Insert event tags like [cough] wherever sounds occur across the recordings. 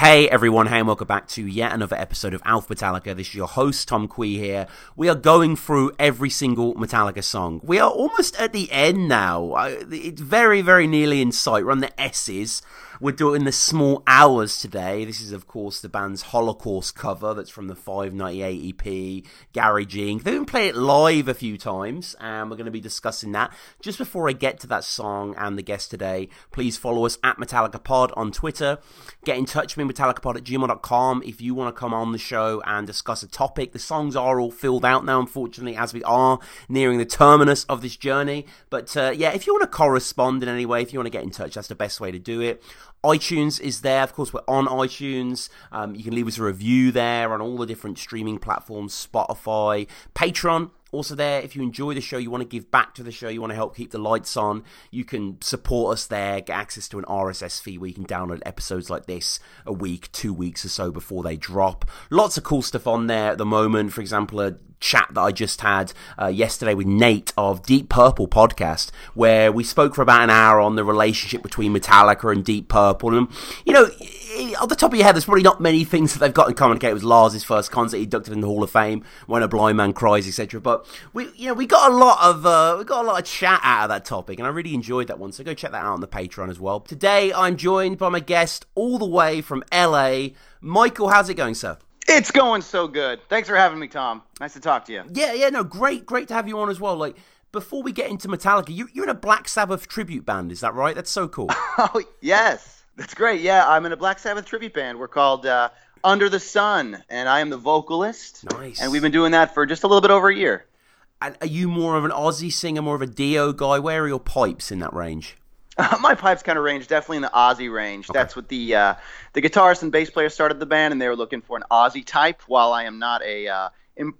Hey everyone, hey and welcome back to yet another episode of Alphabetallica. This is your host Tom Quee here. We are going through every single Metallica song. We are almost at the end now. It's very, very nearly in sight. We're on the S's. We're doing the small hours today. This is, of course, the band's Holocaust cover that's from the 598 EP, Garaging. They even play it live a few times, and we're going to be discussing that. Just before I get to that song and the guest today, please follow us at Metallica Pod on Twitter. Get in touch with me, metallicapod at gmail.com, if you want to come on the show and discuss a topic. The songs are all filled out now, unfortunately, as we are nearing the terminus of this journey. But uh, yeah, if you want to correspond in any way, if you want to get in touch, that's the best way to do it iTunes is there. Of course, we're on iTunes. Um, you can leave us a review there on all the different streaming platforms, Spotify, Patreon also, there, if you enjoy the show, you want to give back to the show, you want to help keep the lights on, you can support us there, get access to an RSS feed where you can download episodes like this a week, two weeks or so before they drop. Lots of cool stuff on there at the moment. For example, a chat that I just had uh, yesterday with Nate of Deep Purple podcast, where we spoke for about an hour on the relationship between Metallica and Deep Purple. And, you know, on the top of your head, there's probably not many things that they've got in common. Okay, it was Lars's first concert, he inducted in the Hall of Fame, when a blind man cries, etc. But we, you know, we got a lot of uh, we got a lot of chat out of that topic, and I really enjoyed that one. So go check that out on the Patreon as well. Today, I'm joined by my guest all the way from LA, Michael. How's it going, sir? It's going so good. Thanks for having me, Tom. Nice to talk to you. Yeah, yeah, no, great, great to have you on as well. Like before we get into Metallica, you, you're in a Black Sabbath tribute band, is that right? That's so cool. [laughs] oh yes. That's great. Yeah, I'm in a Black Sabbath tribute band. We're called uh, Under the Sun, and I am the vocalist. Nice. And we've been doing that for just a little bit over a year. And are you more of an Ozzy singer, more of a Dio guy? Where are your pipes in that range? Uh, [laughs] my pipes kind of range, definitely in the Ozzy range. Okay. That's what the uh, the guitarist and bass player started the band, and they were looking for an Ozzy type. While I am not a uh,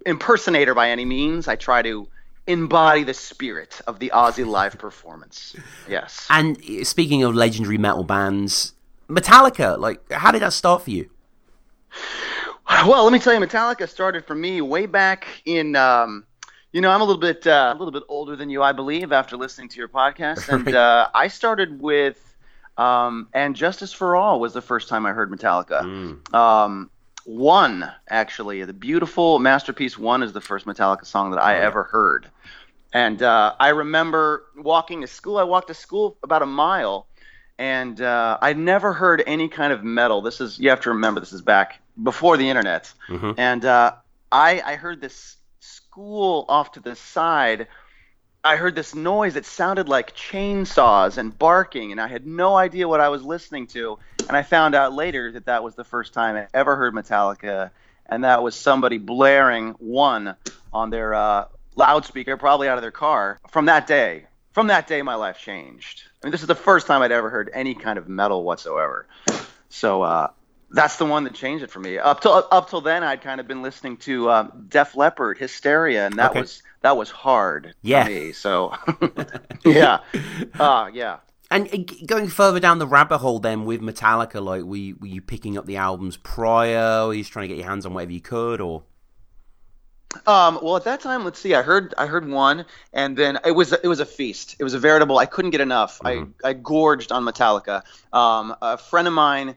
impersonator by any means, I try to embody the spirit of the Ozzy live [laughs] performance. Yes. And speaking of legendary metal bands, Metallica, like, how did that start for you? Well, let me tell you, Metallica started for me way back in. Um, you know, I'm a little bit uh, a little bit older than you, I believe, after listening to your podcast, [laughs] and uh, I started with um, "And Justice for All" was the first time I heard Metallica. Mm. Um, one, actually, the beautiful masterpiece "One" is the first Metallica song that I oh, ever heard, and uh, I remember walking to school. I walked to school about a mile, and uh, I'd never heard any kind of metal. This is you have to remember this is back before the internet, mm-hmm. and uh, I I heard this school off to the side. I heard this noise that sounded like chainsaws and barking, and I had no idea what I was listening to. And I found out later that that was the first time I ever heard Metallica, and that was somebody blaring one on their uh, loudspeaker, probably out of their car. From that day, from that day, my life changed. I mean, this is the first time I'd ever heard any kind of metal whatsoever. So uh, that's the one that changed it for me. Up till up till then, I'd kind of been listening to um, Def Leppard, Hysteria, and that okay. was that was hard yeah. for me. So [laughs] yeah, uh, yeah. And uh, going further down the rabbit hole, then with Metallica, like were you, were you picking up the albums prior? Or were you just trying to get your hands on whatever you could, or? Um, well, at that time, let's see. I heard I heard one, and then it was it was a feast. It was a veritable. I couldn't get enough. Mm-hmm. I I gorged on Metallica. Um, a friend of mine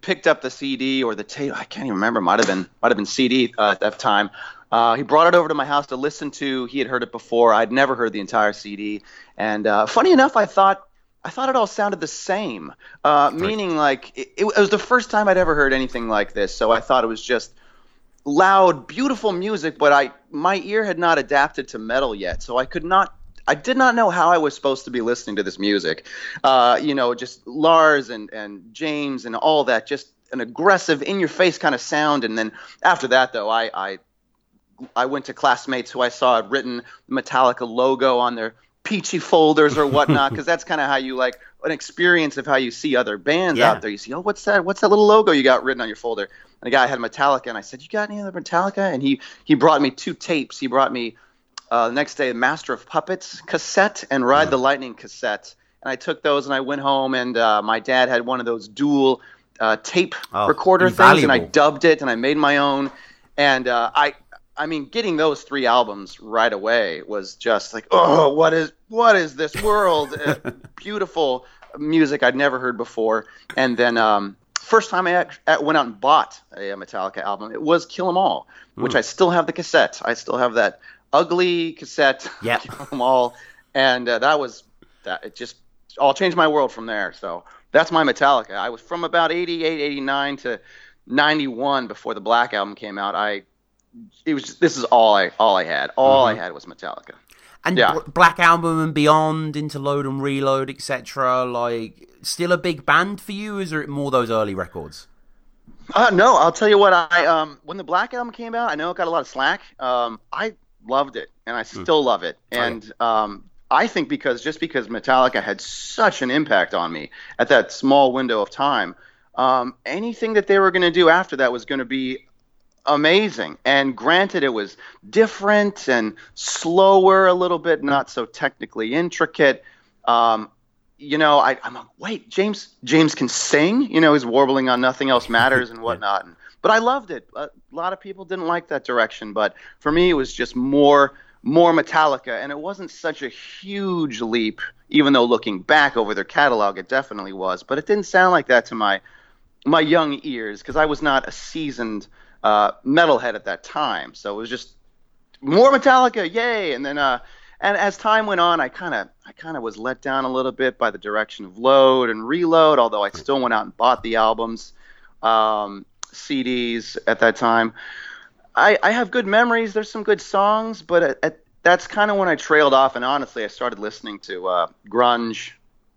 picked up the CD or the tape. I can't even remember. Might have been might have been CD uh, at that time. Uh, he brought it over to my house to listen to. He had heard it before. I'd never heard the entire CD. And uh, funny enough, I thought I thought it all sounded the same. Uh, meaning, like it, it was the first time I'd ever heard anything like this. So I thought it was just loud, beautiful music, but I my ear had not adapted to metal yet, so I could not. I did not know how I was supposed to be listening to this music. Uh, you know, just Lars and, and James and all that, just an aggressive, in your face kind of sound. And then after that, though, I, I I went to classmates who I saw had written Metallica logo on their Pee-Chee folders or whatnot, [laughs] because that's kind of how you like an experience of how you see other bands yeah. out there. You see, oh, what's that? What's that little logo you got written on your folder? And the guy had Metallica, and I said, "You got any other Metallica?" And he he brought me two tapes. He brought me uh, the next day Master of Puppets cassette and Ride the Lightning cassette. And I took those and I went home, and uh, my dad had one of those dual uh, tape oh, recorder invaluable. things, and I dubbed it and I made my own. And uh, I I mean, getting those three albums right away was just like, oh, what is what is this world? Uh, [laughs] beautiful music I'd never heard before. And then um, first time I went out and bought a Metallica album, it was Kill 'Em All, which mm. I still have the cassette. I still have that ugly cassette, yep. Kill 'Em All, and uh, that was that. It just all changed my world from there. So that's my Metallica. I was from about 88, 89 to 91 before the Black album came out. I it was just, this is all I all I had. All mm-hmm. I had was Metallica. And yeah. Black Album and beyond, into Load and Reload, etc. Like, still a big band for you? Is it more those early records? Uh, no, I'll tell you what. I um, when the Black Album came out, I know it got a lot of slack. Um, I loved it, and I hmm. still love it. And um, I think because just because Metallica had such an impact on me at that small window of time, um, anything that they were going to do after that was going to be amazing. And granted, it was different and slower a little bit, not so technically intricate. Um, you know, I, am like, wait, James James can sing. You know, he's warbling on "Nothing Else Matters" and [laughs] whatnot. And, but I loved it. A lot of people didn't like that direction, but for me, it was just more more Metallica, and it wasn't such a huge leap. Even though looking back over their catalog, it definitely was. But it didn't sound like that to my my young ears because I was not a seasoned uh, metalhead at that time. So it was just more Metallica, yay! And then, uh, and as time went on, I kind of, I kind of was let down a little bit by the direction of Load and Reload. Although I still went out and bought the albums, um, CDs at that time. I, I have good memories. There's some good songs, but at, at, that's kind of when I trailed off. And honestly, I started listening to uh, grunge,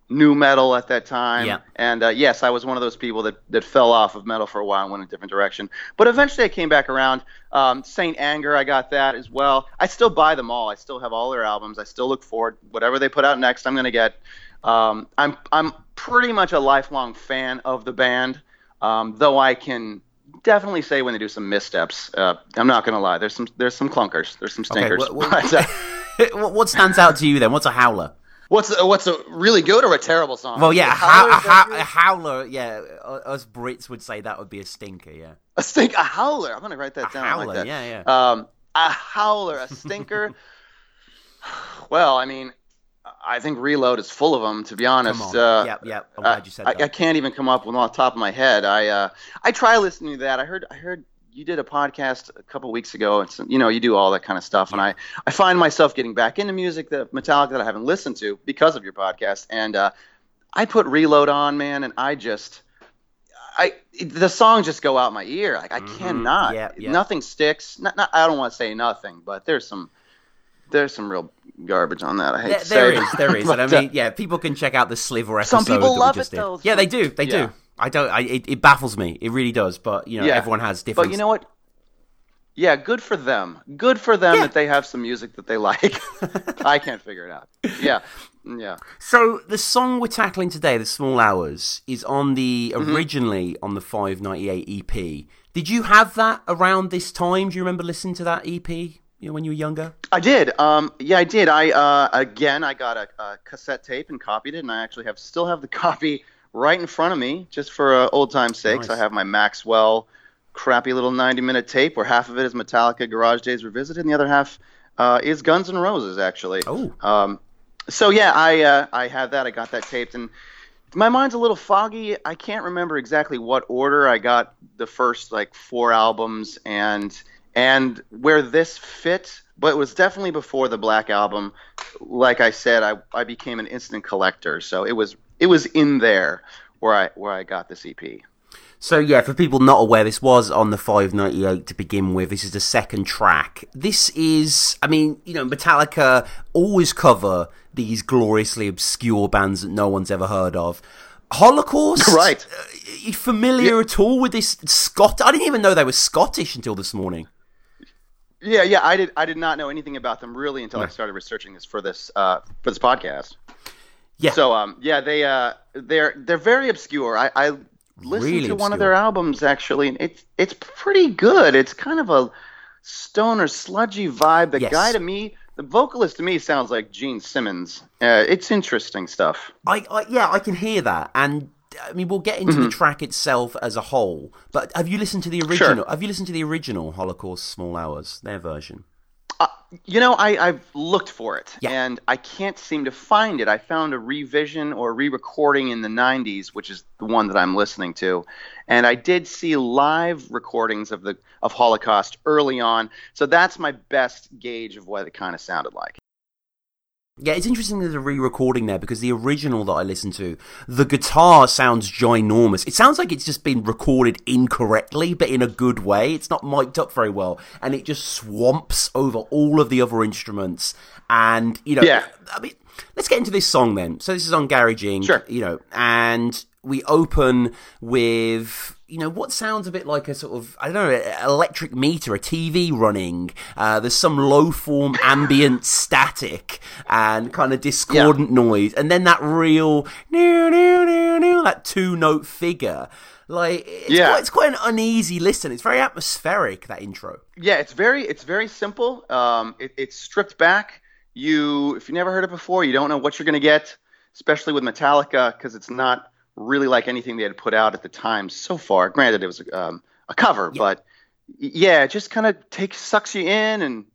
nu metal at that time. Yeah. And uh, yes, I was one of those people that, that fell off of metal for a while and went a different direction. But eventually I came back around. Um, Saint Anger, I got that as well. I still buy them all. I still have all their albums. I still look forward. Whatever they put out next, I'm going to get. Um, I'm I'm pretty much a lifelong fan of the band, um, though I can definitely say when they do some missteps. Uh, I'm not going to lie. There's some there's some clunkers. There's some stinkers. Okay, what, what, [laughs] uh, what stands out to you then? What's a howler? What's a, what's a really good or a terrible song? Well, yeah, a, how, a, a, howler. Yeah, us Brits would say that would be a stinker. Yeah, a stink, a howler. I'm gonna write that a down. Howler, like that. yeah, yeah. Um, a howler, a stinker. [laughs] well, I mean, I think Reload is full of them. To be honest, uh, yep, yep. I'm glad you said I, that. I, can't even come up with off the top of my head. I uh, I try listening to that. I heard I heard you did a podcast a couple weeks ago. It's you know you do all that kind of stuff, and I I find myself getting back into music that Metallica that I haven't listened to because of your podcast, and uh, I put Reload on, man, and I just. I the songs just go out my ear. Like I mm-hmm. cannot. Yeah, yeah. Nothing sticks. Not, not, I don't want to say nothing, but there's some there's some real garbage on that. I hate there, to say. There is, there is. but, and I [laughs] mean, yeah, people can check out the sliver episode. Some people love it though. Yeah, they do. They yeah. do. I don't. I, it, it, baffles me. It really does. But you know, yeah. everyone has different. But you know what? Yeah, good for them. Good for them yeah. that they have some music that they like. [laughs] I can't figure it out. Yeah, yeah. So the song we're tackling today, "The Small Hours," is on the mm-hmm. originally on the five ninety eight EP. Did you have that around this time? Do you remember listening to that EP? You know, when you were younger? I did. Um, yeah, I did. I uh, again, I got a, a, cassette tape and copied it, and I actually have still have the [laughs] copy right in front of me, just for uh, old time's sakes. Nice. I have my Maxwell crappy little 90 minute tape where half of it is Metallica Garage Days Revisited, and the other half uh, is Guns N' Roses, actually. Oh. Um, so yeah, I uh, I have that. I got that taped, and my mind's a little foggy. I can't remember exactly what order I got the first like four albums and and where this fit, but it was definitely before the Black album. Like I said, I I became an instant collector, so it was it was in there where I where I got this EP. So yeah, for people not aware, this was on the 598 to begin with. This is the second track. This is, I mean, you know, Metallica always cover these gloriously obscure bands that no one's ever heard of. Holocaust, [laughs] right? Uh, you familiar yeah. at all with this Scott? I didn't even know they were Scottish until this morning. Yeah, yeah, I did. I did not know anything about them really until no. I started researching this for this uh, for this podcast. Yeah. So um, yeah, they uh, they're they're very obscure. I, I listened really to obscure. one of their albums actually, and it's it's pretty good. It's kind of a stoner sludgy vibe. The yes. guy to me, the vocalist to me sounds like Gene Simmons. Uh, it's interesting stuff. I, I, yeah, I can hear that, and I mean we'll get into mm-hmm. the track itself as a whole. But have you listened to the original? Sure. Have you listened to the original Holocaust Small Hours, their version? Uh, you know, I, I've looked for it Yeah. and I can't seem to find it. I found a revision or re recording in the 90s, which is the one that I'm listening to. And I did see live recordings of the of Holocaust early on. So that's my best gauge of what it kind of sounded like. Yeah, it's interesting there's a re-recording there because the original that I listened to, the guitar sounds ginormous. It sounds like it's just been recorded incorrectly, but in a good way. It's not mic'd up very well, and it just swamps over all of the other instruments. And you know, Yeah. I mean, let's get into this song then. So this is on Garage Inc., Sure. you know, and we open with you know what sounds a bit like a sort of I don't know electric meter, a TV running. Uh, there's some low form ambient static and kind of discordant noise, and then that real new new new new that two note figure. Like it's, Yeah. quite, it's quite an uneasy listen. It's very atmospheric that intro. Yeah, it's very it's very simple. Um, it, it's stripped back. You if you never heard it before, you don't know what you're going to get, especially with Metallica because it's not really like anything they had put out at the time so far. Granted, it was um, a cover, Yeah. but yeah, it just kind of takes sucks you in, and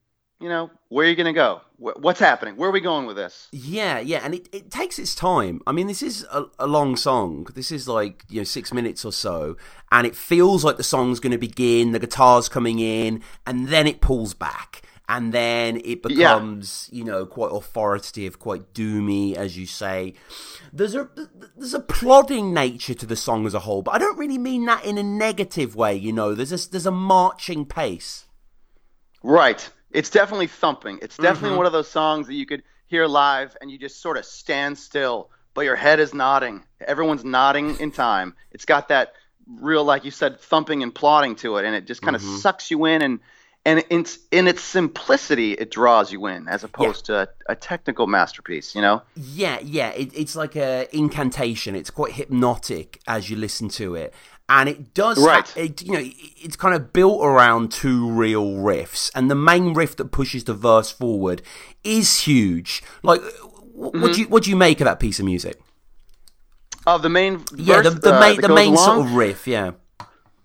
you know where are you going to go? What's happening? Where are we going with this? Yeah, yeah, and it, it takes its time. I mean, this is a, a long song. This is like, you know, six minutes or so, and it feels like the song's going to begin, the guitar's coming in, and then it pulls back. And then it Yeah. becomes, you know, quite authoritative, quite doomy, as you say. There's a there's a plodding nature to the song as a whole, but I don't really mean that in a negative way. You know, there's a there's a marching pace. Right. It's definitely thumping. It's definitely Mm-hmm. one of those songs that you could hear live and you just sort of stand still, but your head is nodding. Everyone's nodding in time. It's got that real, like you said, thumping and plodding to it, and it just kind of Mm-hmm. sucks you in. And and in, in its simplicity, it draws you in, as opposed to a, a technical masterpiece. You know? Yeah, yeah, it, it's like a incantation. It's quite hypnotic as you listen to it, and it does. ha- Right. it, you know, it's kind of built around two real riffs, and the main riff that pushes the verse forward is huge. Like, what, what do you what do you make of that piece of music? Of the main Yeah, the, the uh, main the main along? sort of riff. Yeah,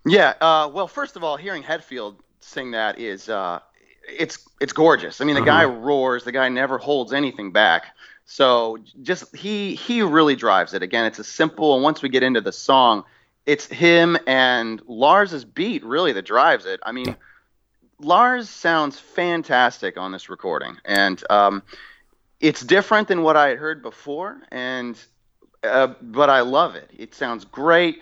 Yeah. Uh, well, first of all, hearing Hetfield sing that is uh, it's it's gorgeous. I mean, the guy roars. The guy never holds anything back. So just he he really drives it. Again, it's a simple. And once we get into the song, it's him and Lars's beat really that drives it. I mean, Lars sounds fantastic on this recording, and um, it's different than what I had heard before, and uh, but I love it. It sounds great.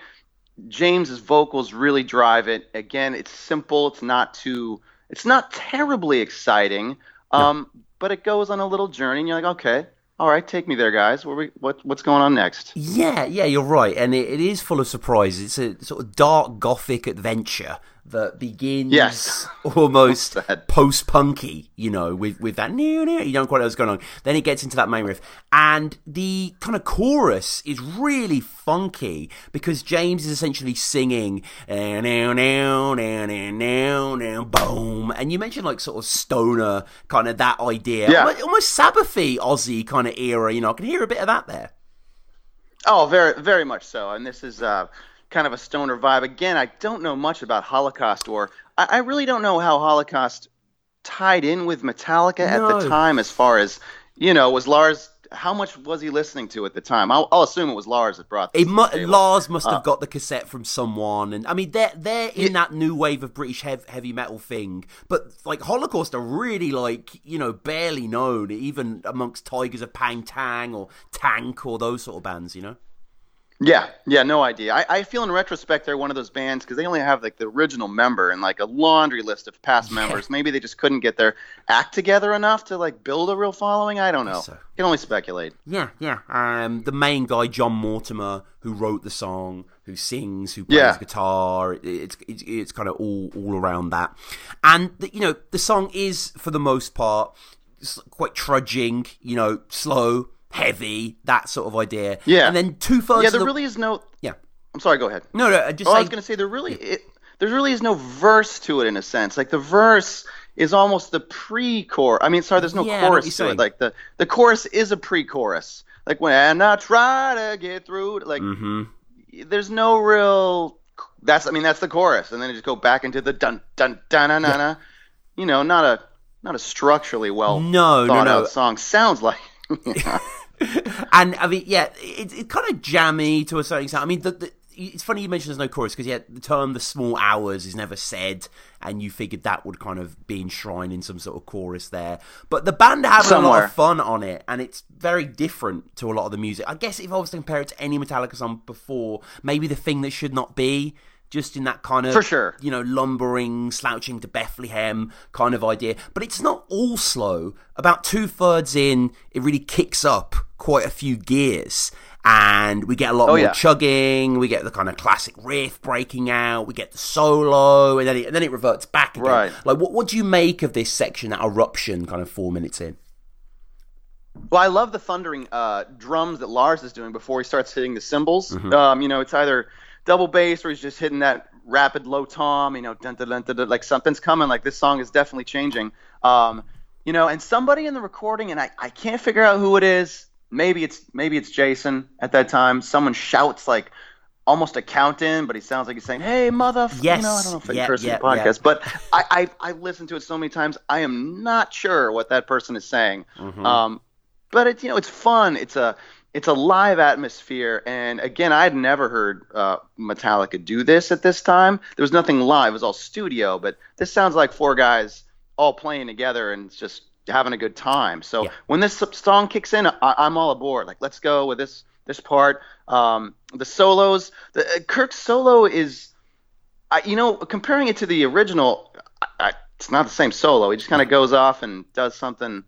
James's vocals really drive it. Again, it's simple. It's not too. It's not terribly exciting. Um, but it goes on a little journey, and you're like, okay, all right, take me there, guys. Where we, what, what's going on next? yeah, yeah. You're right, and it, it is full of surprises. It's a sort of dark gothic adventure that begins Yes. [laughs] almost post punky, you know, with with that new new. You don't quite know what's going on. Then it gets into that main riff, and the kind of chorus is really funky because James is essentially singing "now now now now now boom," and you mentioned like sort of stoner kind of that idea, Yeah. almost, almost Sabbathy Ozzy kind of era. You know, I can hear a bit of that there. Oh, very, very much so. And this is uh, kind of a stoner vibe. Again, I don't know much about Holocaust, or I, I really don't know how Holocaust tied in with Metallica at the time. As far as you know, was Lars? How much was he listening to at the time? I'll, I'll assume it was Lars that brought this. Mu- Lars must Uh, have got the cassette from someone, and I mean they're they're in that new wave of British hev- heavy metal thing. But like Holocaust are really like you know barely known, even amongst Tygers of Pan Tang or Tank or those sort of bands. You know. Yeah, yeah, no idea. I, I feel in retrospect they're one of those bands because they only have like the original member and like a laundry list of past members. Maybe they just couldn't get their act together enough to like build a real following. I don't know. so. Can only speculate. Yeah, yeah. Um, the main guy, John Mortimer, who wrote the song, who sings, who plays Yeah. guitar. it- It's it's, it's kind of all all around that, and the, you know the song is for the most part quite trudging. You know, slow, heavy, that sort of idea. Yeah. and then two thirds. Yeah, there the, really is no. yeah. I'm sorry. Go ahead. No, no. I Just Oh, I was gonna say there really it, there really is no verse to it in a sense. Like the verse is almost the pre-chorus. I mean, sorry, there's no Yeah, I know what chorus to saying. it. Like the the chorus is a pre-chorus. Like when I try to get through, like mm-hmm. there's no real. That's I mean that's the chorus, and then you just go back into the dun dun dun dun dun. You know, not a not a structurally well no, thought no, no. out song. Sounds like. [laughs] [laughs] and I mean, yeah, it's it kind of jammy to a certain extent. I mean, the, the, it's funny you mentioned there's no chorus because yeah, the term "the small hours" is never said, and you figured that would kind of be enshrined in some sort of chorus there. But the band are having Somewhere. a lot of fun on it, and it's very different to a lot of the music. I guess if I was to compare it to any Metallica song before, maybe the thing that should not be. Just in that kind of, For sure. you know, lumbering, slouching to Bethlehem kind of idea. But it's not all slow. About two thirds in, it really kicks up quite a few gears. And we get a lot Oh, more yeah. chugging. We get the kind of classic riff breaking out. We get the solo, and then it, and then it reverts back again. Right. Like, what what do you make of this section, that eruption, kind of four minutes in? Well, I love the thundering uh, drums that Lars is doing before he starts hitting the cymbals. Mm-hmm. Um, you know, it's either double bass or he's just hitting that rapid low tom. You know, dun, dun, dun, like something's coming. Like this song is definitely changing. Um, you know, and somebody in the recording, and I, I can't figure out who it is. Maybe it's maybe it's Jason at that time. Someone shouts like almost a count in, but he sounds like he's saying, "Hey, mother." Yes. You know, I don't know if I Yeah, curse yeah, in the podcast, but I, I I listened to it so many times. I am not sure what that person is saying. Mm-hmm. Um, but it's you know it's fun. It's a it's a live atmosphere, and again, I'd never heard uh, Metallica do this at this time. There was nothing live; it was all studio. But this sounds like four guys all playing together and just having a good time. So Yeah. when this song kicks in, I, I'm all aboard. Like, let's go with this this part. Um, the solos, the uh, Kirk's solo is, I, you know, comparing it to the original, I, I, it's not the same solo. He just kind of goes off and does something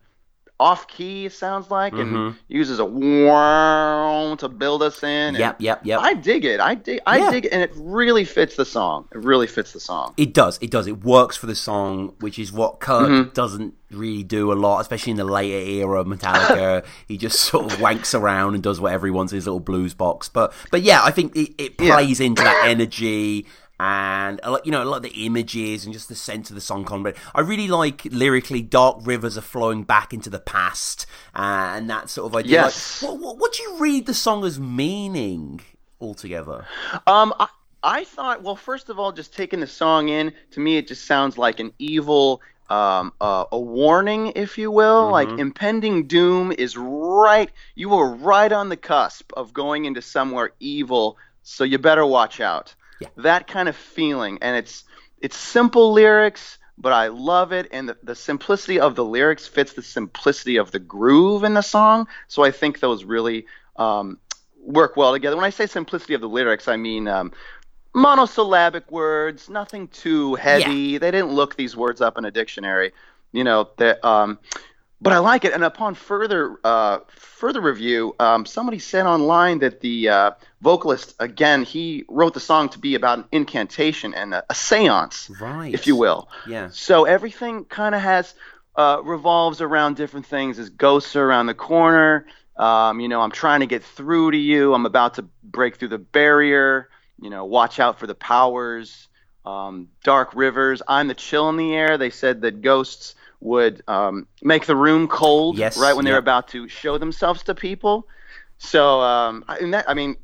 off key. It sounds like, and Mhm. uses a wah to build us in. and Yep, yep, yep. I dig it. I dig. I Yeah. dig it, and it really fits the song. It really fits the song. It does. It does. It works for the song, which is what Kirk Mm-hmm. doesn't really do a lot, especially in the later era of Metallica. [laughs] he just sort of wanks around and does whatever he wants in his little blues box. But but yeah, I think it, it Yeah. plays into that energy and a lot, you know a lot of the images and just the sense of the song content. I really like lyrically, dark rivers are flowing back into the past uh, and that sort of idea. Like, Yes. what, what, what do you read the song as meaning altogether? Um, I, I thought, well, first of all, just taking the song in, to me, it just sounds like an evil, um, uh, a warning, if you will. Like impending doom is right. You are right on the cusp of going into somewhere evil, so you better watch out. Yeah. That kind of feeling, and it's it's simple lyrics. But I love it, and the, the simplicity of the lyrics fits the simplicity of the groove in the song. So I think those really um, work well together. When I say simplicity of the lyrics, I mean um, monosyllabic words, nothing too heavy. They didn't look these words up in a dictionary, you know. That, um, but I like it. And upon further uh, further review, um, somebody said online that the uh, vocalist, again, he wrote the song to be about an incantation and a, a séance, Right. if you will. Yeah. So everything kind of has uh, revolves around different things. As ghosts are around the corner. Um, you know, I'm trying to get through to you. I'm about to break through the barrier. You know, watch out for the powers. Um, dark rivers. I'm the chill in the air. They said that ghosts would um, make the room cold Yes, right when they're about to show themselves to people. So, um, I, that, I mean,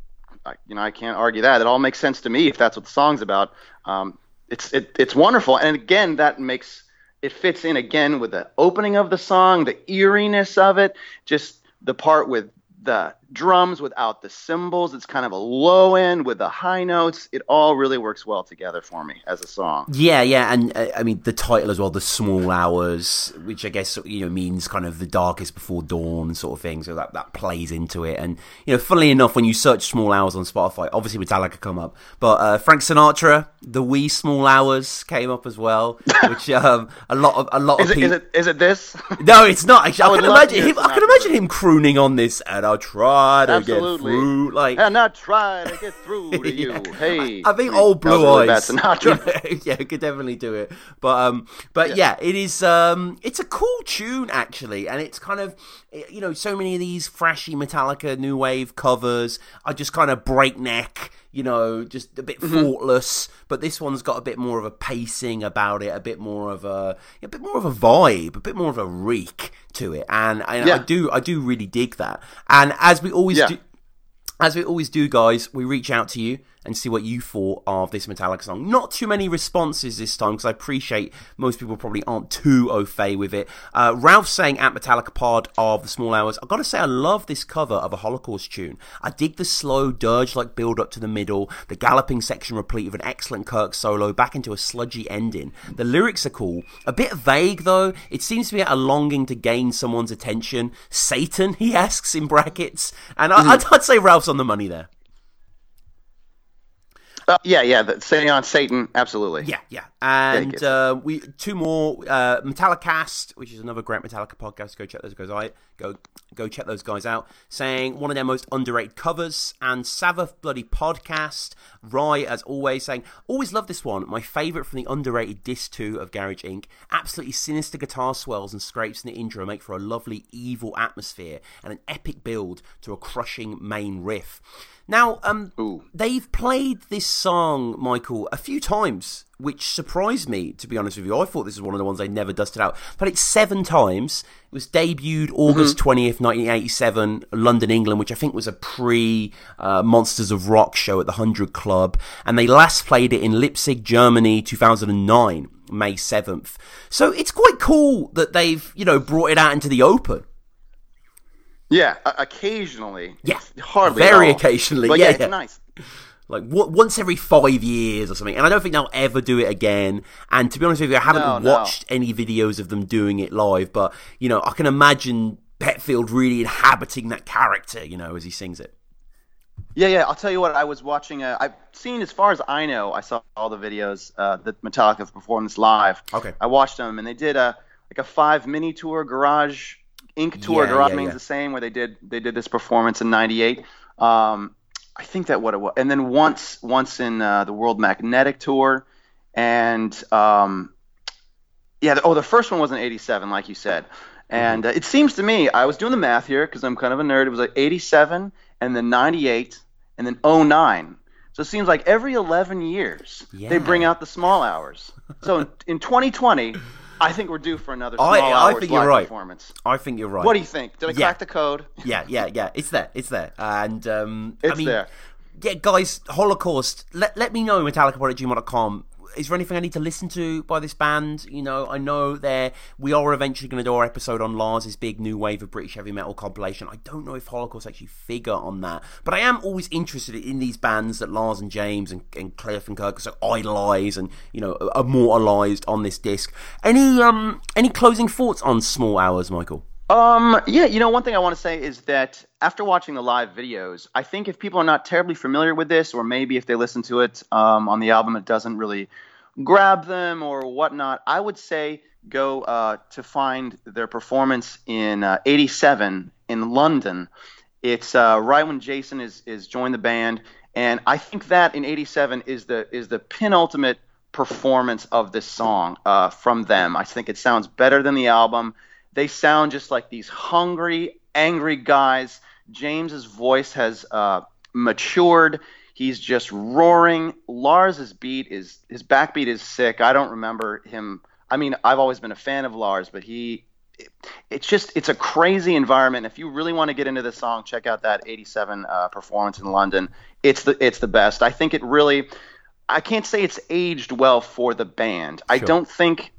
I, you know, I can't argue that. It all makes sense to me if that's what the song's about. Um, it's it, it's wonderful, and again, that makes it fits in again with the opening of the song, the eeriness of it, just the part with the drums without the cymbals. It's kind of a low end with the high notes. It all really works well together for me as a song. Yeah, yeah, and uh, I mean the title as well, "The Small Hours," which I guess you know means kind of the darkest before dawn sort of thing. So that that plays into it. And you know, funnily enough, when you search "Small Hours" on Spotify, obviously Metallica come up, but uh, Frank Sinatra, "The Wee Small Hours" came up as well, [laughs] which um, a lot of a lot Is of it, people. is it is it this? No, it's not. Actually, I, would can imagine him. I can imagine him crooning on this, and I'll try to Absolutely. get through. Like, and I try to get through [laughs] to you. Yeah. Hey, I think old blue eyes. Sinatra. [laughs] [laughs] yeah, could definitely do it. But um, but yeah. it is. Um, it's a cool tune actually, and it's kind of you know so many of these thrashy Metallica new wave covers are just kind of breakneck. You know, just a bit Mm-hmm. thoughtless. But this one's got a bit more of a pacing about it, a bit more of a, a bit more of a vibe, a bit more of a reek to it, and, and I do, I do really dig that. And as we always Yeah. do, as we always do, guys, we reach out to you and see what you thought of this Metallica song. Not too many responses this time because I appreciate most people probably aren't too au fait with it. Uh, Ralph saying at Metallica Pod of the Small Hours, I've got to say I love this cover of a Holocaust tune. I dig the slow dirge like build up to the middle, the galloping section replete with an excellent Kirk solo back into a sludgy ending. The lyrics are cool, a bit vague though. It seems to be a longing to gain someone's attention. Satan, [laughs] he asks in brackets, and I, I'd, I'd say Ralph's on the money there. Uh, yeah, yeah. The, saying on Satan, absolutely. Yeah, yeah. And uh, we two more uh, Metallicast, which is another great Metallica podcast. Go check those guys out. Go go check those guys out. Saying one of their most underrated covers and Sabbath bloody podcast. Rye, as always, saying always love this one. My favorite from the underrated disc two of Garage Inc. Absolutely sinister guitar swells and scrapes in the intro make for a lovely evil atmosphere and an epic build to a crushing main riff. Now, um, Ooh. they've played this song, Michael, a few times, which surprised me, to be honest with you. I thought this was one of the ones they never dusted out. Played it seven times. It was debuted August Mm-hmm. 20th, 1987, London, England, which I think was a pre uh, Monsters of Rock show at the 100 Club. And they last played it in Leipzig, Germany, 2009, May 7th. So it's quite cool that they've, you know, brought it out into the open. Yeah, occasionally. Yeah. hardly. Very occasionally, But yeah, yeah, it's yeah. nice. like w- once every five years or something. And I don't think they'll ever do it again. And to be honest with you, I haven't No, no. watched any videos of them doing it live, but you know, I can imagine Hetfield really inhabiting that character, you know, as he sings it. Yeah, yeah. I'll tell you what. I was watching. Uh, I've seen, as far as I know, I saw all the videos uh, that Metallica performed this live. Okay. I watched them, and they did a like a five mini tour, Garage Inc. tour. Yeah, yeah, means yeah. the same, where they did they did this performance in '98. Um, I think that what it was, and then once once in uh, the World Magnetic tour, and um, yeah. The, oh, the first one was in '87, like you said. And uh, it seems to me, I was doing the math here because I'm kind of a nerd. It was like 87 and then 98 and then 09. So it seems like every 11 years they bring out the small hours. So in, in 2020, I think we're due for another small I- I think you're right. performance. I think you're right. What do you think? Did I Yeah. crack the code? [laughs] yeah, yeah, yeah. It's there. It's there. And um, It's I mean, there. yeah, guys, Holocaust. Let let me know metallicapod@gmail.com. Is there anything I need to listen to by this band? You know, I know there we are eventually going to do our episode on Lars's big new wave of British heavy metal compilation. I don't know if Holocaust actually figure on that, but I am always interested in these bands that Lars and James and, and Cliff and Kirk so idolize and you know immortalized on this disc. Any um any closing thoughts on Small Hours, Michael? Um, yeah, you know, one thing I want to say is that after watching the live videos, I think if people are not terribly familiar with this, or maybe if they listen to it um, on the album, it doesn't really grab them or whatnot, I would say go uh, to find their performance in uh, 87 in London. It's uh, right when Jason is, is joined the band, and I think that in 87 is the is the penultimate performance of this song uh, from them. I think it sounds better than the album. They sound just like these hungry, angry guys. James's voice has uh, matured. He's just roaring. Lars's beat is his backbeat is sick. I don't remember him. I mean, I've always been a fan of Lars, but he it's just it's a crazy environment. If you really want to get into the song, check out that 87 uh, performance in London. It's the it's the best. I think it really I can't say it's aged well for the band. I don't think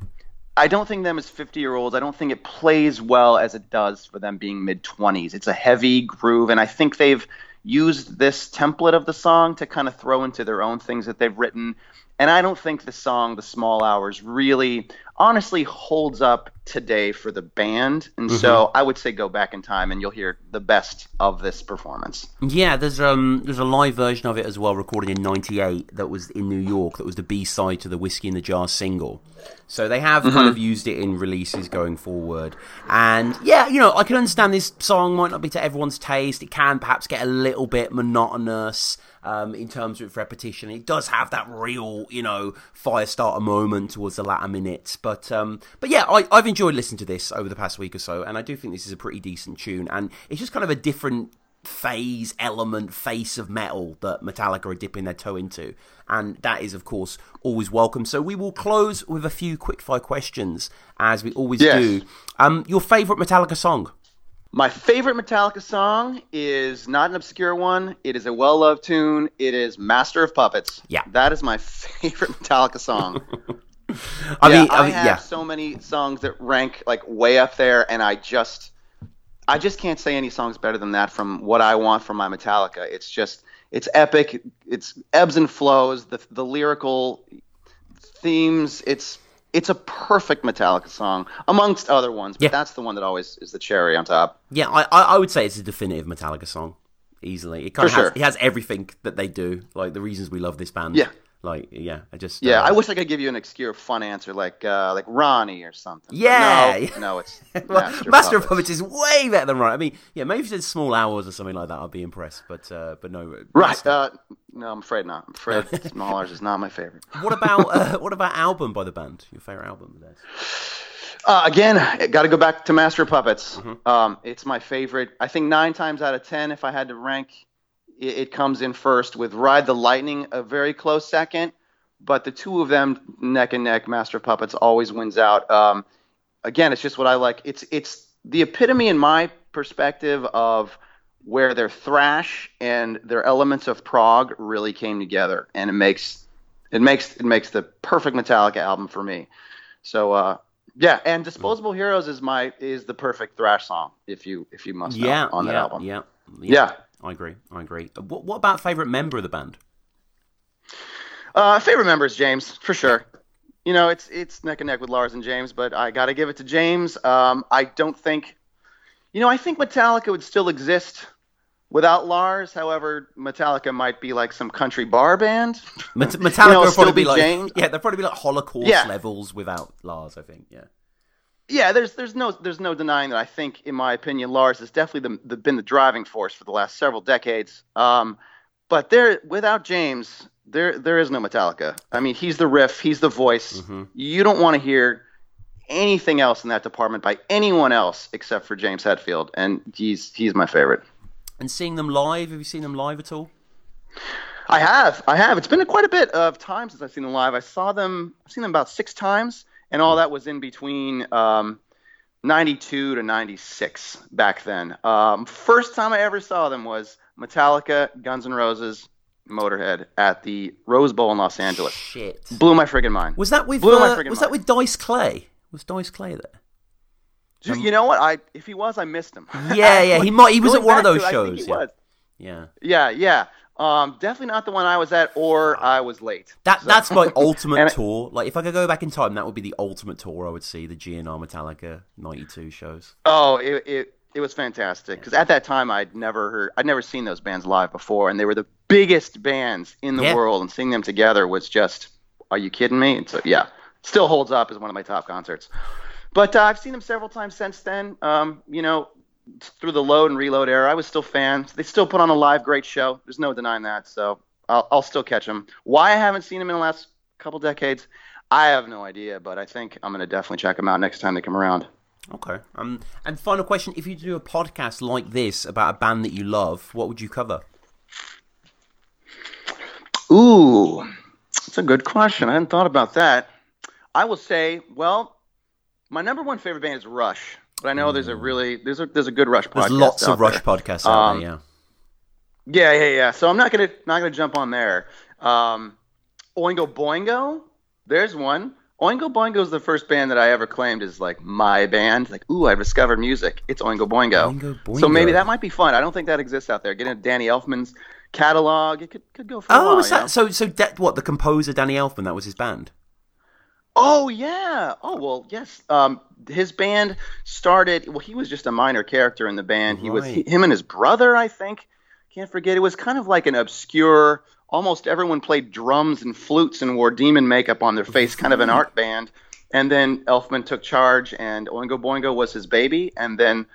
I don't think them as 50 year olds. I don't think it plays well as it does for them being mid 20s. It's a heavy groove, and I think they've used this template of the song to kind of throw into their own things that they've written. And I don't think the song, The Small Hours, really honestly holds up today for the band. And so I would say go back in time and you'll hear the best of this performance. Yeah, there's um there's a live version of it as well, recorded in '98. That was in New York. That was the B side to the Whiskey in the Jar single. So they have kind of used it in releases going forward. And yeah, you know, I can understand this song might not be to everyone's taste. It can perhaps get a little bit monotonous um, in terms of repetition. It does have that real, you know, fire starter moment towards the latter minutes. But um, but yeah, I, I've enjoyed listening to this over the past week or so, and I do think this is a pretty decent tune. And it's just kind of a different phase, element, face of metal that Metallica are dipping their toe into. And that is, of course, always welcome. So we will close with a few quickfire questions, as we always Yes. do. Um, your favourite Metallica song? My favorite Metallica song is not an obscure one. It is a well-loved tune. It is "Master of Puppets." Yeah. that is my [laughs] favorite Metallica song. [laughs] I yeah, mean, I I mean, have yeah. so many songs that rank like way up there, and I just, I just can't say any songs better than that from what I want from my Metallica. It's just, it's epic. It's ebbs and flows. The the lyrical themes. It's it's a perfect Metallica song amongst other ones, but Yeah. that's the one that always is the cherry on top. Yeah, I, I would say it's a definitive Metallica song, easily. It kind of For has, sure. it has everything that they do, like the reasons we love this band. Yeah. Like yeah, I just Yeah, uh, I wish I could give you an obscure, fun answer like uh, like Ronnie or something. Yeah. no, no, it's [laughs] Master, Master of Puppets. Is way better than right. I mean, yeah, maybe if you did Small Hours or something like that, I'd be impressed. But uh, but no, Right. Uh, no, I'm afraid not. I'm afraid [laughs] Small Hours is not my favorite. what about [laughs] uh, what about album by the band? Your favorite album? of theirs? Uh, again, got to go back to Master of Puppets. Mm-hmm. Um, it's my favorite. I think nine times out of ten, if I had to rank, it, it comes in first with Ride the Lightning, a very close second. But the two of them neck and neck, Master Puppets always wins out. Um, again, it's just what I like. It's it's the epitome in my perspective of where their thrash and their elements of prog really came together, and it makes it makes it makes the perfect Metallica album for me. So uh, yeah, and Disposable Heroes is my is the perfect thrash song if you if you must Yeah, on that yeah, album. yeah, Yeah. I agree. I agree. Uh, What, what about favorite member of the band? Uh, favorite member is James for sure. You know, it's it's neck and neck with Lars and James, but I got to give it to James. Um, I don't think, you know, I think Metallica would still exist without Lars. However, Metallica might be like some country bar band. Met- Metallica [laughs] You know, would still probably be be like James. yeah, they'd probably be like Holocaust Yeah. levels without Lars. I think yeah. Yeah, there's there's no there's no denying that I think, in my opinion, Lars has definitely the, the, been the driving force for the last several decades. Um, but there, without James, there there is no Metallica. I mean, he's the riff, he's the voice. You don't want to hear anything else in that department by anyone else except for James Hetfield, and he's he's my favorite. And seeing them live, have you seen them live at all? I have, I have. It's been quite a bit of time since I've seen them live. I saw them, I've seen them about six times, and all that was in between um, 92 to 96 back then. Um, first time I ever saw them was Metallica, Guns N' Roses, Motorhead at the Rose Bowl in Los Angeles. Shit. Blew my friggin' mind. Was that with Blew my uh, friggin' was that mind. with Dice Clay? Was Dice Clay there? You- you know what? I if he was, I missed him. Yeah, yeah, he [laughs] might- he was at one of those to it, I think shows, yeah. Yeah. Yeah, yeah. Um, definitely not the one I was at, or I was late. That that's my [laughs] ultimate tour. Like if I could go back in time, that would be the ultimate tour I would see, the GNR Metallica '92 shows. Oh, it it, it was fantastic because at that time I'd never heard, I'd never seen those bands live before, and they were the biggest bands in the Yeah. world, and seeing them together was just, are you kidding me? And so yeah, still holds up as one of my top concerts. But uh, I've seen them several times since then. Um, you know, through the load and reload era, I was still fans. They still put on a live great show. There's no denying that. So I'll, I'll still catch them. Why I haven't seen them in the last couple decades, I have no idea. But I think I'm gonna definitely check them out next time they come around. Okay. Um. And final question: If you do a podcast like this about a band that you love, what would you cover? Ooh, that's a good question. I hadn't thought about that. I will say, well, my number one favorite band is Rush, but I know there's a really there's a there's a good Rush podcast. There's lots of Rush there. podcasts out Um, there. Yeah. Yeah, yeah, yeah. So I'm not gonna not gonna jump on there. Um, Oingo Boingo, there's one. Oingo Boingo is the first band that I ever claimed is like my band. Like, ooh, I discovered music. It's Oingo Boingo. Oingo So maybe that might be fun. I don't think that exists out there. Get into Danny Elfman's catalog, it could could go for a Oh, while. was you know? so? So da- what? The composer Danny Elfman, that was his band. Oh yeah. Oh well, yes. Um, his band started. Well, he was just a minor character in the band. He was he, him and his brother, I think. Can't forget. It was kind of like an obscure. Almost everyone played drums and flutes and wore demon makeup on their face, kind of an art [laughs] band. And then Elfman took charge, and Oingo Boingo was his baby, and then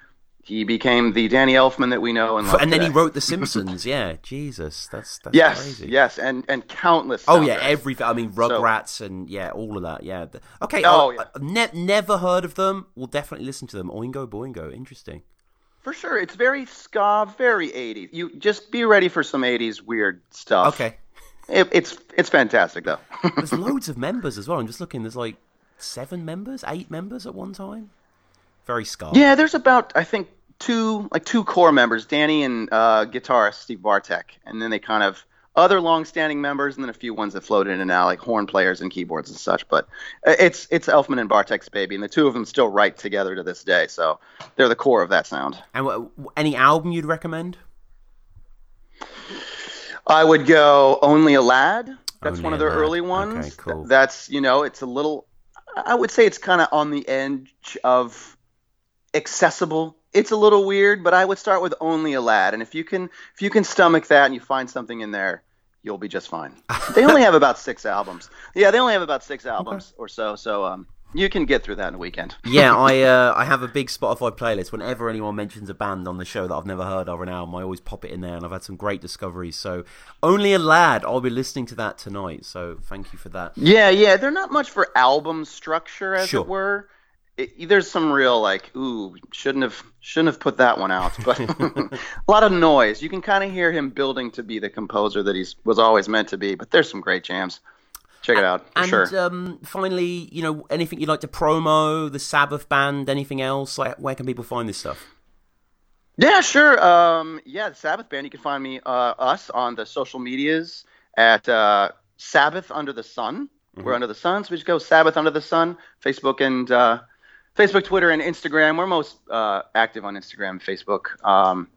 he became the Danny Elfman that we know and love. and then he wrote The [laughs] Simpsons. yeah, Jesus, that's that's Yes, crazy. yes, and and countless. Oh yeah, everything. I mean, Rugrats and yeah, all of that. Yeah. Okay. Oh, yeah. Ne- never heard of them. We'll definitely listen to them. Oingo Boingo. Interesting. For sure, it's very ska, very 80s. You just be ready for some 80s weird stuff. Okay. It, it's it's fantastic though. [laughs] There's loads of members as well. I'm just looking. There's like seven members, eight members at one time. Very ska. yeah, there's about I think two like two core members, Danny and uh, guitarist Steve Bartek, and then they kind of other long-standing members, and then a few ones that float in and out, like horn players and keyboards and such. But it's it's Elfman and Bartek's baby, and the two of them still write together to this day. So they're the core of that sound. And uh, any album you'd recommend? I would go Only a Lad. That's Only one of their Lad. early ones. Okay, cool. That's you know, it's a little. I would say it's kind of on the edge of accessible. It's a little weird, but I would start with Only a Lad, and if you can, if you can stomach that and you find something in there, you'll be just fine. [laughs] they only have about six albums. Yeah, they only have about six albums or so. So um, you can get through that in a weekend. yeah, [laughs] I uh, I have a big Spotify playlist. Whenever anyone mentions a band on the show that I've never heard of an album, I always pop it in there, and I've had some great discoveries. So, only a lad. I'll be listening to that tonight. So, thank you for that. Yeah, yeah, they're not much for album structure, as Sure. it were. It, there's some real like, ooh, shouldn't have shouldn't have put that one out, but [laughs] a lot of noise. You can kind of hear him building to be the composer that he's was always meant to be. But there's some great jams. Check it out, for And sure. um, finally, you know, anything you'd like to promo the Sabbath band? Anything else? Like, where can people find this stuff? Yeah, sure. Um, yeah, the Sabbath Band. You can find me, uh, us, on the social medias at uh, Sabbath Under the Sun. We're under the sun, so we just go Sabbath Under the Sun. Facebook and uh, Facebook, Twitter, and Instagram. We're most uh, active on Instagram, Facebook. Um,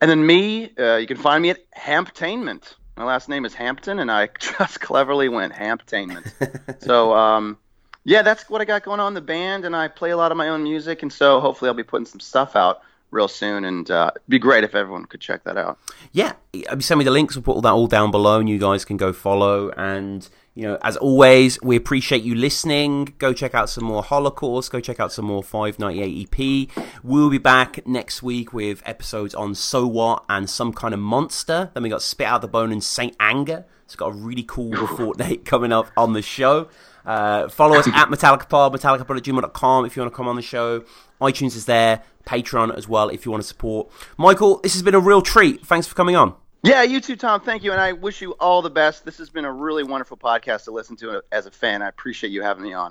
and then me, uh, you can find me at Hamptainment. My last name is Hampton, and I [laughs] just cleverly went Hamptainment. [laughs] so um, yeah, that's what I got going on in the band, and I play a lot of my own music, and so hopefully I'll be putting some stuff out real soon, and uh, it'd be great if everyone could check that out. Yeah, send me the links. We'll put all that all down below, and you guys can go follow. And you know, as always, we appreciate you listening. Go check out some more Holocaust. Go check out some more 598 EP. We'll be back next week with episodes on So What and Some Kind of Monster. Then we got Spit Out the Bone and Saint Anger. It's got a really cool [laughs] fortnight coming up on the show. Uh, follow us at MetallicaPod, MetallicaPod@gmail.com if you want to come on the show. iTunes is there, Patreon as well if you want to support. Michael, this has been a real treat. Thanks for coming on. Yeah, you too, Tom. Thank you, and I wish you all the best. This has been a really wonderful podcast to listen to as a fan. I appreciate you having me on.